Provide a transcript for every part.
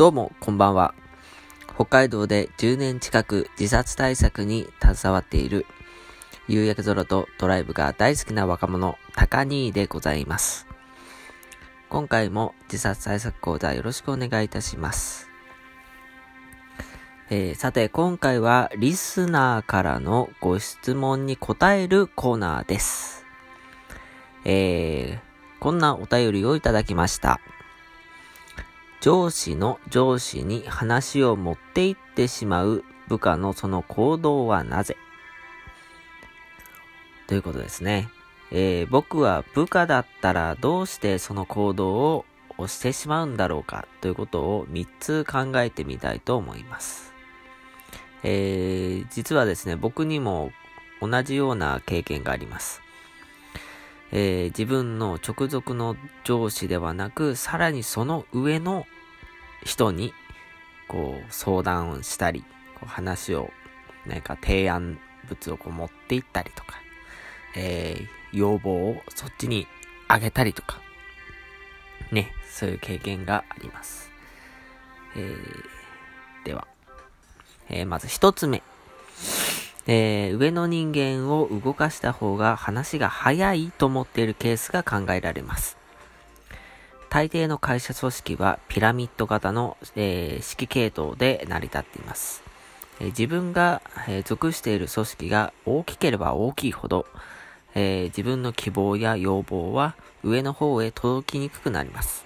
どうも、こんばんは。北海道で10年近く自殺対策に携わっている、夕焼け空とドライブが大好きな若者、高兄でございます。今回も自殺対策講座よろしくお願いいたします。えー、さて、今回はリスナーからのご質問に答えるコーナーです。えー、こんなお便りをいただきました。上司の上司に話を持って行ってしまう部下のその行動はなぜ？ということですね。えー、僕は部下だったらどうしてその行動をしてしまうんだろうか？ということを3つ考えてみたいと思います。えー、実はですね、僕にも同じような経験があります。えー、自分の直属の上司ではなく、さらにその上の人に、こう、相談をしたり、こう話を、何か提案物をこう持っていったりとか、えー、要望をそっちにあげたりとか、ね、そういう経験があります。えー、では、えー、まず一つ目。えー、上の人間を動かした方が話が早いと思っているケースが考えられます。大抵の会社組織はピラミッド型の、えー、指揮系統で成り立っています。えー、自分が、え、属している組織が大きければ大きいほど、え自分の希望や要望は上の方へ届きにくくなります。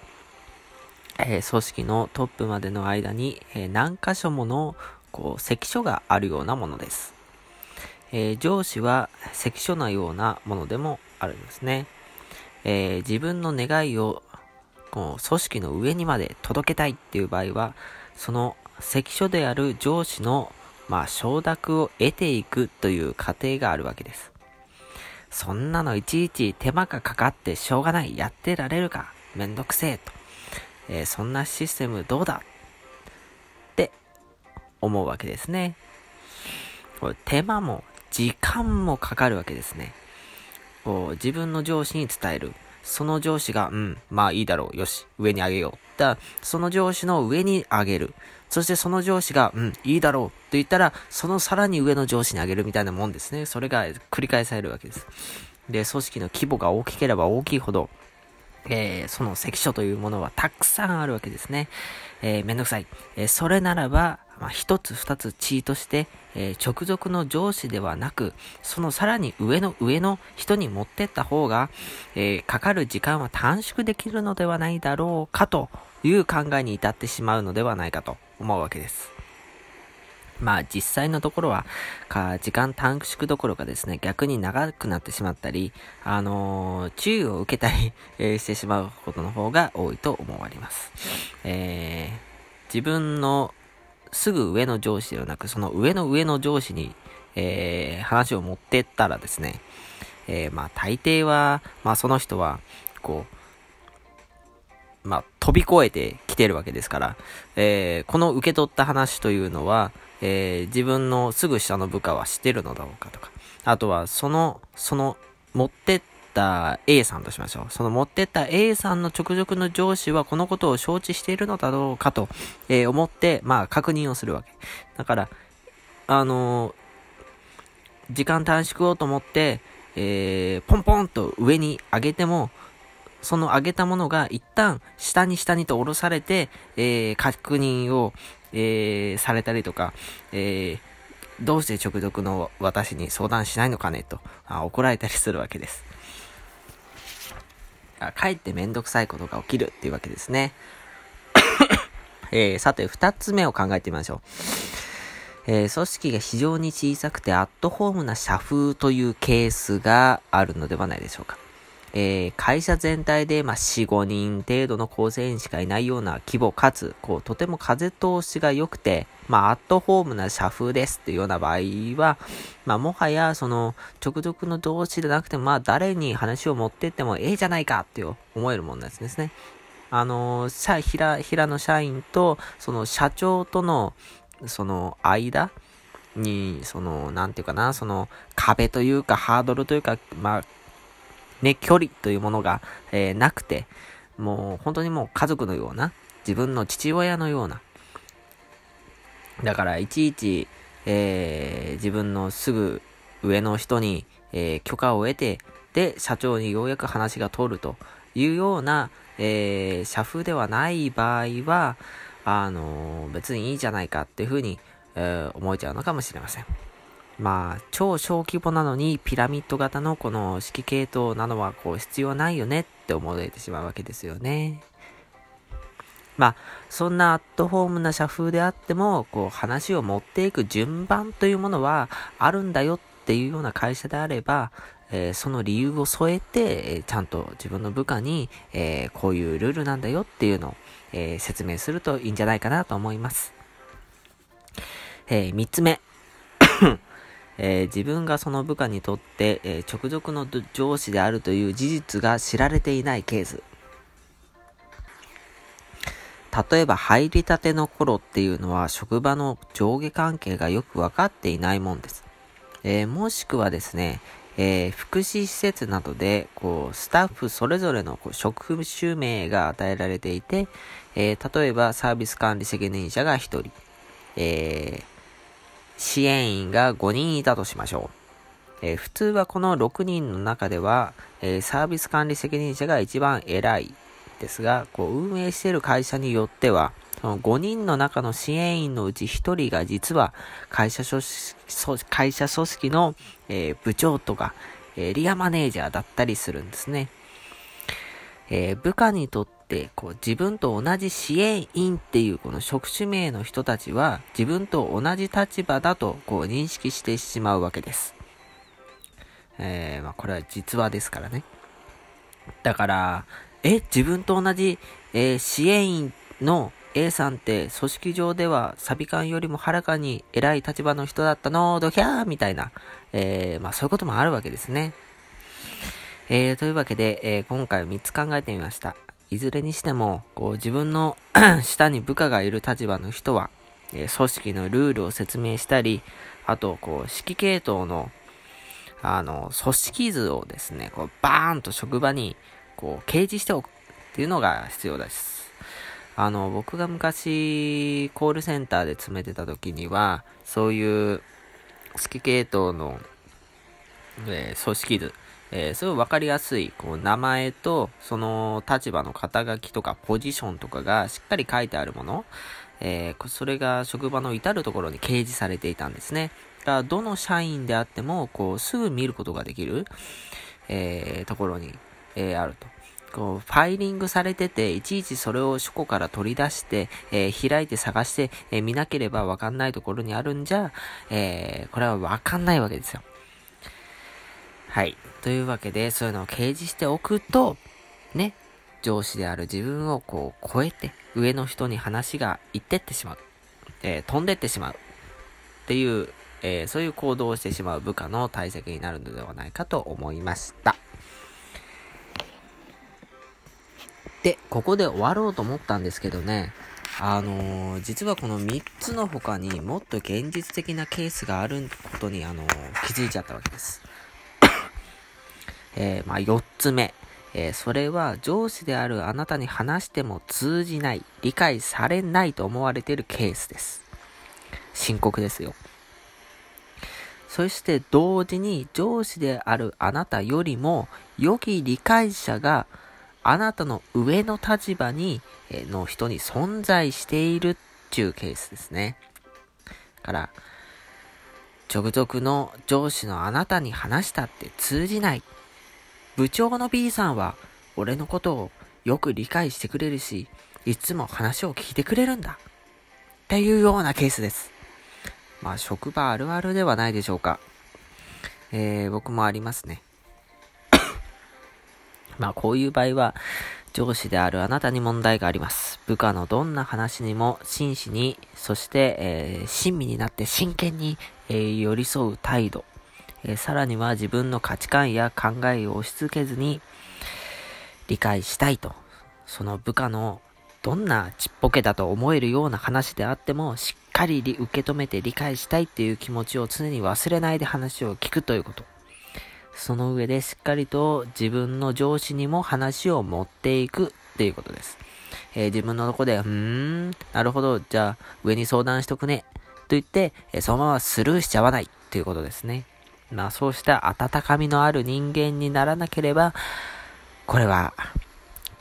え組織のトップまでの間に、え何箇所ものこう関所があるようなものです。えー、上司は関所のようなものでもあるんですね。えー、自分の願いをこう組織の上にまで届けたいっていう場合は、その関所である上司の、まあ、承諾を得ていくという過程があるわけです。そんなのいちいち手間がかかってしょうがない、やってられるか、めんどくせえと。えー、そんなシステムどうだって思うわけですね。これ手間も時間もかかるわけですね。こう、自分の上司に伝える。その上司が、うん、まあいいだろう。よし、上にあげよう。だその上司の上にあげる。そしてその上司が、うん、いいだろう。と言ったら、そのさらに上の上司にあげるみたいなもんですね。それが繰り返されるわけです。で、組織の規模が大きければ大きいほど、えー、その関所というものはたくさんあるわけですね。えー、めんどくさい。えー、それならば、まあ、一つ二つ地位として、えー、直属の上司ではなく、そのさらに上の上の人に持ってった方が、えー、かかる時間は短縮できるのではないだろうかという考えに至ってしまうのではないかと思うわけです。まあ実際のところは、か時間短縮どころかですね、逆に長くなってしまったり、あのー、注意を受けたり、えー、してしまうことの方が多いと思われます。えー、自分のすぐ上の上司ではなく、その上の上の上司に、えー、話を持ってったらですね、えー、まあ大抵は、まあその人は、こう、まあ飛び越えてきてるわけですから、えー、この受け取った話というのは、えー、自分のすぐ下の部下は知ってるのだろうかとか、あとはその、その、持ってった A さんとしましょう。その持ってった A さんの直属の上司はこのことを承知しているのだろうかと、えー、思って、まあ確認をするわけ。だから、あのー、時間短縮をと思って、えー、ポンポンと上に上げても、その上げたものが一旦下に下にと下ろされて、えー、確認を、えー、されたりとか、えー、どうして直属の私に相談しないのかねとあ怒られたりするわけです。かえってめんどくさいことが起きるっていうわけですね。えー、さて、二つ目を考えてみましょう。えー、組織が非常に小さくてアットホームな社風というケースがあるのではないでしょうか。えー、会社全体で、まあ、4、5人程度の構成員しかいないような規模かつ、こう、とても風通しが良くて、まあ、アットホームな社風ですっていうような場合は、まあ、もはや、その、直属の同士でなくても、まあ、誰に話を持ってってもええじゃないかって思えるもんなんですね。あの、社、平、平の社員と、その社長との、その間に、その、なんていうかな、その壁というかハードルというか、まあ、ね、距離というものが、えー、なくて、もう本当にもう家族のような、自分の父親のような。だから、いちいち、えー、自分のすぐ上の人に、えー、許可を得て、で、社長にようやく話が通るというような、えー、社風ではない場合は、あの、別にいいじゃないかっていうふうに、え、思えちゃうのかもしれません。まあ、超小規模なのにピラミッド型のこの指揮系統なのはこう必要ないよねって思えてしまうわけですよね。まあ、そんなアットホームな社風であっても、こう話を持っていく順番というものはあるんだよっていうような会社であれば、えー、その理由を添えて、えー、ちゃんと自分の部下に、えー、こういうルールなんだよっていうのを、え説明するといいんじゃないかなと思います。え3つ目。えー、自分がその部下にとって、えー、直属の上司であるという事実が知られていないケース。例えば入りたての頃っていうのは職場の上下関係がよくわかっていないもんです。えー、もしくはですね、えー、福祉施設などで、こう、スタッフそれぞれのこう職種名が与えられていて、えー、例えばサービス管理責任者が1人、えー、支援員が5人いたとしましょう。えー、普通はこの6人の中では、えー、サービス管理責任者が一番偉いですが、こう運営している会社によっては、その5人の中の支援員のうち1人が実は会社組織会社組織の、えー、部長とかエリアマネージャーだったりするんですね。えー、部下にとっ、こう、自分と同じ支援員っていうこの職種名の人たちは、自分と同じ立場だと、こう、認識してしまうわけです。えー、まあ、これは実話ですからね。だから、え、自分と同じ、えー、支援員の A さんって組織上ではサビ館よりもはるかに偉い立場の人だったの？ドヒャーみたいな、えー、まあそういうこともあるわけですね。えー、というわけで、えー、今回3つ考えてみました。いずれにしても、こう自分の 下に部下がいる立場の人は、え、組織のルールを説明したり、あと、こう、指揮系統の、あの、組織図をですね、こう、バーンと職場に、こう、掲示しておくっていうのが必要です。あの、僕が昔、コールセンターで詰めてた時には、そういう、指揮系統の、えー、組織図、えー、すごいわかりやすい、こう、名前と、その立場の肩書きとか、ポジションとかがしっかり書いてあるもの、えー、それが職場の至るところに掲示されていたんですね。だから、どの社員であっても、こう、すぐ見ることができる、えー、ところに、えー、あると。こう、ファイリングされてて、いちいちそれを書庫から取り出して、えー、開いて探して、えー、見なければわかんないところにあるんじゃ、えー、これはわかんないわけですよ。はい。というわけで、そういうのを掲示しておくと、ね、上司である自分をこう超えて、上の人に話が行ってってしまう。えー、飛んでってしまう。っていう、えー、そういう行動をしてしまう部下の対策になるのではないかと思いました。で、ここで終わろうと思ったんですけどね、あのー、実はこの3つの他にもっと現実的なケースがあることに、あのー、気づいちゃったわけです。えー、まあ、4つ目。えー、それは上司であるあなたに話しても通じない、理解されないと思われているケースです。深刻ですよ。そして同時に上司であるあなたよりも良き理解者があなたの上の立場に、えの人に存在しているっていうケースですね。から、直属の上司のあなたに話したって通じない。部長の B さんは俺のことをよく理解してくれるし、いつも話を聞いてくれるんだ。っていうようなケースです。まあ、職場あるあるではないでしょうか。えー、僕もありますね。まあ、こういう場合は、上司であるあなたに問題があります。部下のどんな話にも真摯に、そして、えー、親身になって真剣に、えー、寄り添う態度。え、さらには自分の価値観や考えを押し付けずに理解したいと。その部下のどんなちっぽけだと思えるような話であっても、しっかり受け止めて理解したいっていう気持ちを常に忘れないで話を聞くということ。その上でしっかりと自分の上司にも話を持っていくっていうことです。えー、自分のとこで、うーん、なるほど、じゃあ上に相談しとくね。と言って、えー、そのままスルーしちゃわないということですね。まあそうした温かみのある人間にならなければ、これは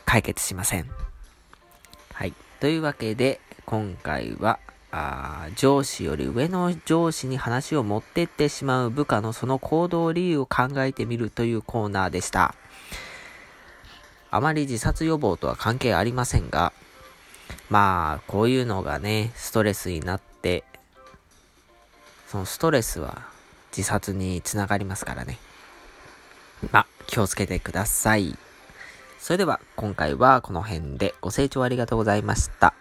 解決しません。はい。というわけで、今回は、あ上司より上の上司に話を持ってってしまう部下のその行動理由を考えてみるというコーナーでした。あまり自殺予防とは関係ありませんが、まあ、こういうのがね、ストレスになって、そのストレスは自殺につながりますからね。まあ、気をつけてください。それでは、今回はこの辺でご清聴ありがとうございました。